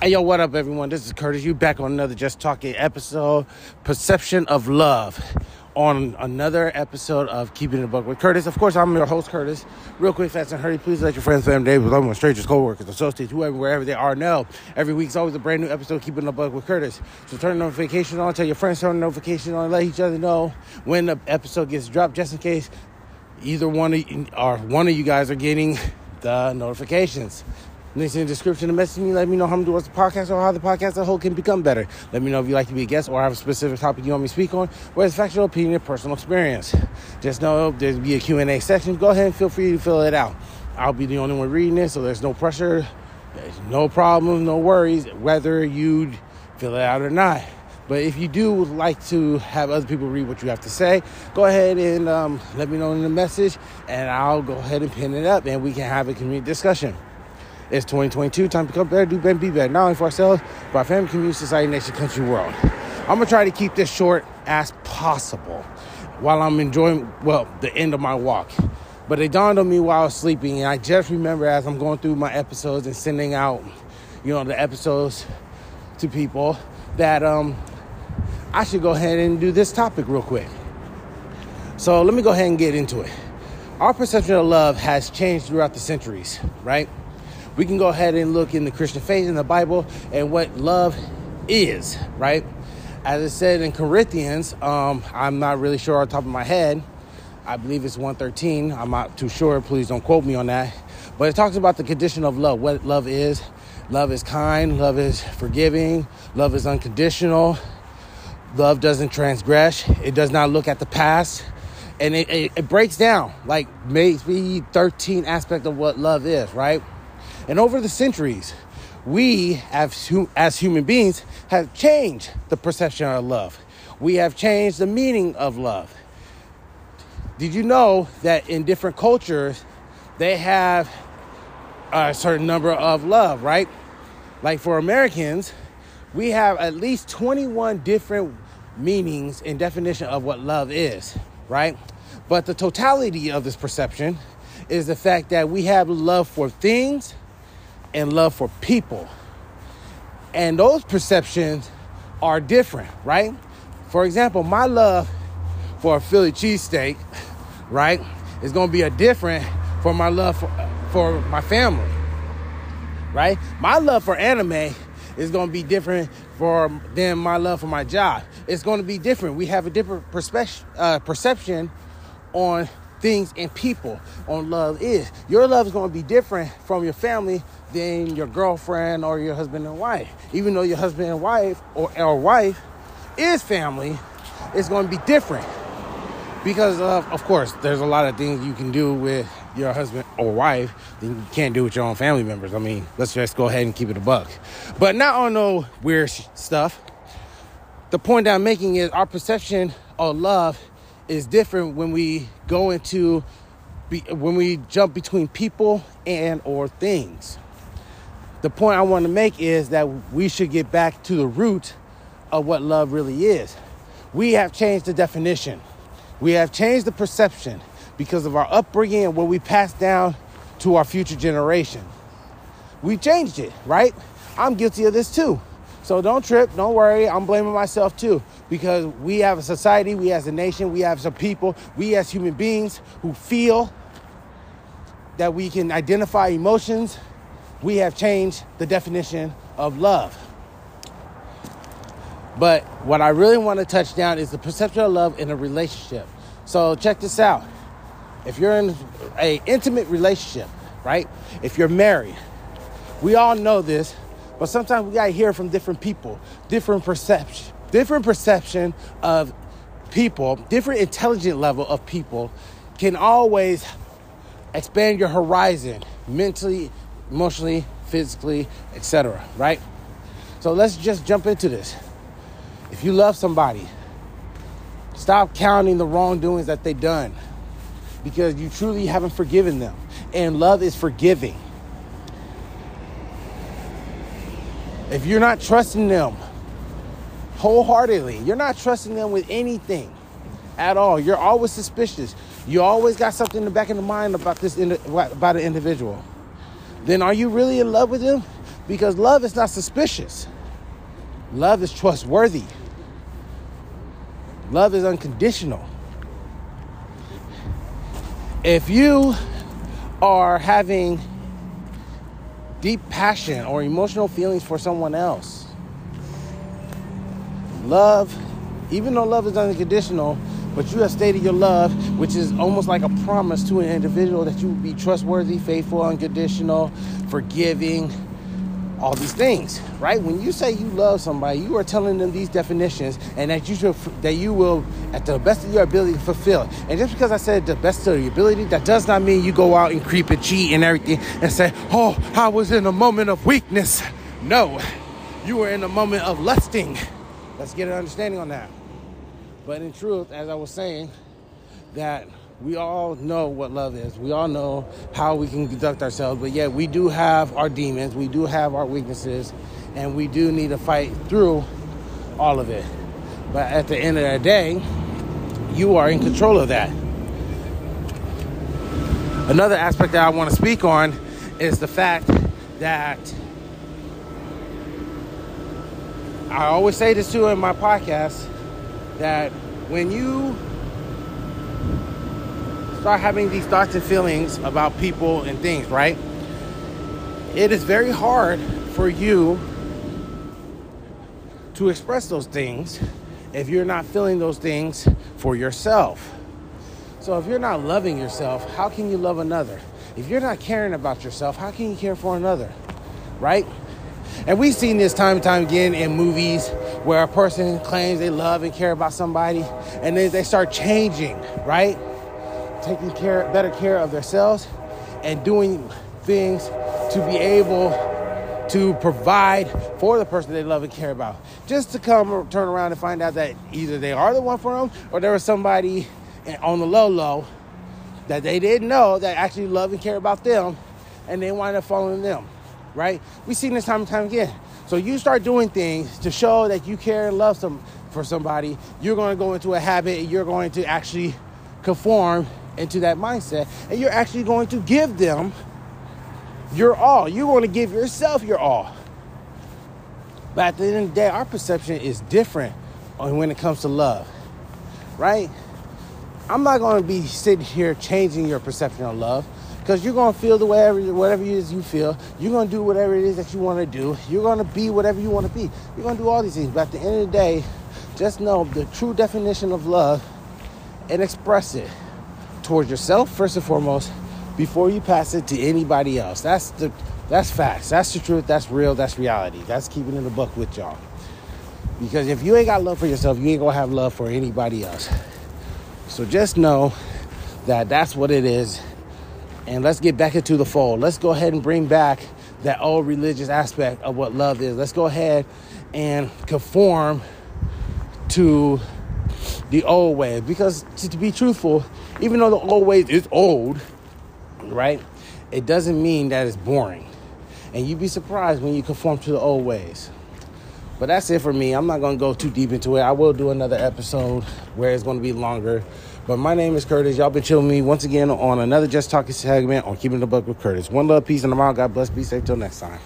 Hey, yo, what up, everyone? This is Curtis. You back on another Just Talking episode, Perception of Love. On another episode of Keeping It Buck with Curtis. Of course, I'm your host, Curtis. Real quick, fast and hurry, please let your friends, family, neighbors, loved ones, strangers, co-workers, associates, whoever, wherever they are, know. Every week's always a brand new episode Keeping It Buck with Curtis. So turn the notification on, tell your friends, turn the notification on, let each other know when the episode gets dropped, just in case either one of you, or one of you guys are getting the notifications. Links in the description to message me. Let me know how I'm doing the podcast or how the podcast as a whole can become better. Let me know if you'd like to be a guest or have a specific topic you want me to speak on, whether it's factual opinion or personal experience. Just know there'll be a Q&A section. Go ahead and feel free to fill it out. I'll be the only one reading it, so there's no pressure, there's no problem, no worries, whether you'd fill it out or not. But if you do like to have other people read what you have to say, go ahead and um, let me know in the message, and I'll go ahead and pin it up, and we can have a community discussion. It's 2022, time to come better, do better, be better, not only for ourselves, but our family, community, society, nation, country, world. I'm gonna try to keep this short as possible while I'm enjoying, well, the end of my walk. But it dawned on me while I was sleeping, and I just remember as I'm going through my episodes and sending out, you know, the episodes to people that um, I should go ahead and do this topic real quick. So let me go ahead and get into it. Our perception of love has changed throughout the centuries, right? We can go ahead and look in the Christian faith in the Bible and what love is, right? As it said in Corinthians, um, I'm not really sure on top of my head. I believe it's 113. I'm not too sure. Please don't quote me on that. But it talks about the condition of love, what love is. Love is kind, love is forgiving, love is unconditional, love doesn't transgress, it does not look at the past. And it, it, it breaks down like maybe 13 aspects of what love is, right? And over the centuries, we as, as human beings have changed the perception of love. We have changed the meaning of love. Did you know that in different cultures, they have a certain number of love, right? Like for Americans, we have at least 21 different meanings and definition of what love is, right? But the totality of this perception is the fact that we have love for things, and love for people. And those perceptions are different, right? For example, my love for a Philly cheesesteak, right, is going to be a different for my love for, for my family, right? My love for anime is going to be different for than my love for my job. It's going to be different. We have a different perspe- uh, perception on things and people on love is. Your love is going to be different from your family than your girlfriend or your husband and wife. Even though your husband and wife or, or wife is family, it's going to be different. Because of, of course, there's a lot of things you can do with your husband or wife that you can't do with your own family members. I mean, let's just go ahead and keep it a buck. But not on no weird stuff. The point I'm making is our perception of love is different when we go into when we jump between people and or things. The point I want to make is that we should get back to the root of what love really is. We have changed the definition. We have changed the perception because of our upbringing and what we pass down to our future generation. We changed it, right? I'm guilty of this too. So don't trip, don't worry. I'm blaming myself too because we have a society, we as a nation, we have some people, we as human beings who feel that we can identify emotions. We have changed the definition of love. But what I really want to touch down is the perception of love in a relationship. So check this out. If you're in a intimate relationship, right? If you're married, we all know this but sometimes we gotta hear from different people, different perception, different perception of people, different intelligent level of people can always expand your horizon mentally, emotionally, physically, etc. Right? So let's just jump into this. If you love somebody, stop counting the wrongdoings that they've done because you truly haven't forgiven them. And love is forgiving. If you're not trusting them wholeheartedly, you're not trusting them with anything at all. You're always suspicious. You always got something in the back of the mind about this about an individual. Then are you really in love with them? Because love is not suspicious. Love is trustworthy. Love is unconditional. If you are having deep passion or emotional feelings for someone else, love, even though love is unconditional, but you have stated your love, which is almost like a promise to an individual that you will be trustworthy, faithful, unconditional, forgiving, all these things, right? When you say you love somebody, you are telling them these definitions, and that you should, that you will, at the best of your ability, fulfill. And just because I said the best of your ability, that does not mean you go out and creep and cheat and everything, and say, "Oh, I was in a moment of weakness." No, you were in a moment of lusting. Let's get an understanding on that. But in truth, as I was saying, that we all know what love is. We all know how we can conduct ourselves, but yet we do have our demons, we do have our weaknesses, and we do need to fight through all of it. But at the end of the day, you are in control of that. Another aspect that I want to speak on is the fact that I always say this too in my podcast that when you start having these thoughts and feelings about people and things, right? It is very hard for you to express those things if you're not feeling those things for yourself. So if you're not loving yourself, how can you love another? If you're not caring about yourself, how can you care for another? Right? And we've seen this time and time again in movies where a person claims they love and care about somebody and then they start changing, right? taking care, better care of themselves and doing things to be able to provide for the person they love and care about. Just to come turn around and find out that either they are the one for them or there was somebody on the low low that they didn't know that actually love and care about them and they wind up following them, right? We've seen this time and time again. So you start doing things to show that you care and love some for somebody, you're going to go into a habit and you're going to actually conform into that mindset and you're actually going to give them your all. You're going to give yourself your all. But at the end of the day, our perception is different when it comes to love, right? I'm not going to be sitting here changing your perception of love because you're going to feel the whatever, whatever it is you feel. You're going to do whatever it is that you want to do. You're going to be whatever you want to be. You're going to do all these things. But at the end of the day, just know the true definition of love and express it towards yourself first and foremost before you pass it to anybody else. That's the that's facts. That's the truth. That's real. That's reality. That's keeping in the book with y'all. Because if you ain't got love for yourself, you ain't gonna have love for anybody else. So just know that that's what it is. And let's get back into the fold. Let's go ahead and bring back that old religious aspect of what love is. Let's go ahead and conform to the old way. Because to, be truthful, even though the old ways is old, right? It doesn't mean that it's boring. And you'd be surprised when you conform to the old ways. But that's it for me. I'm not going to go too deep into it. I will do another episode where it's going to be longer. But my name is Curtis. Y'all been chilling me once again on another Just Talking segment on Keeping the Buck with Curtis. One love, peace, and out. God bless. Be safe till next time.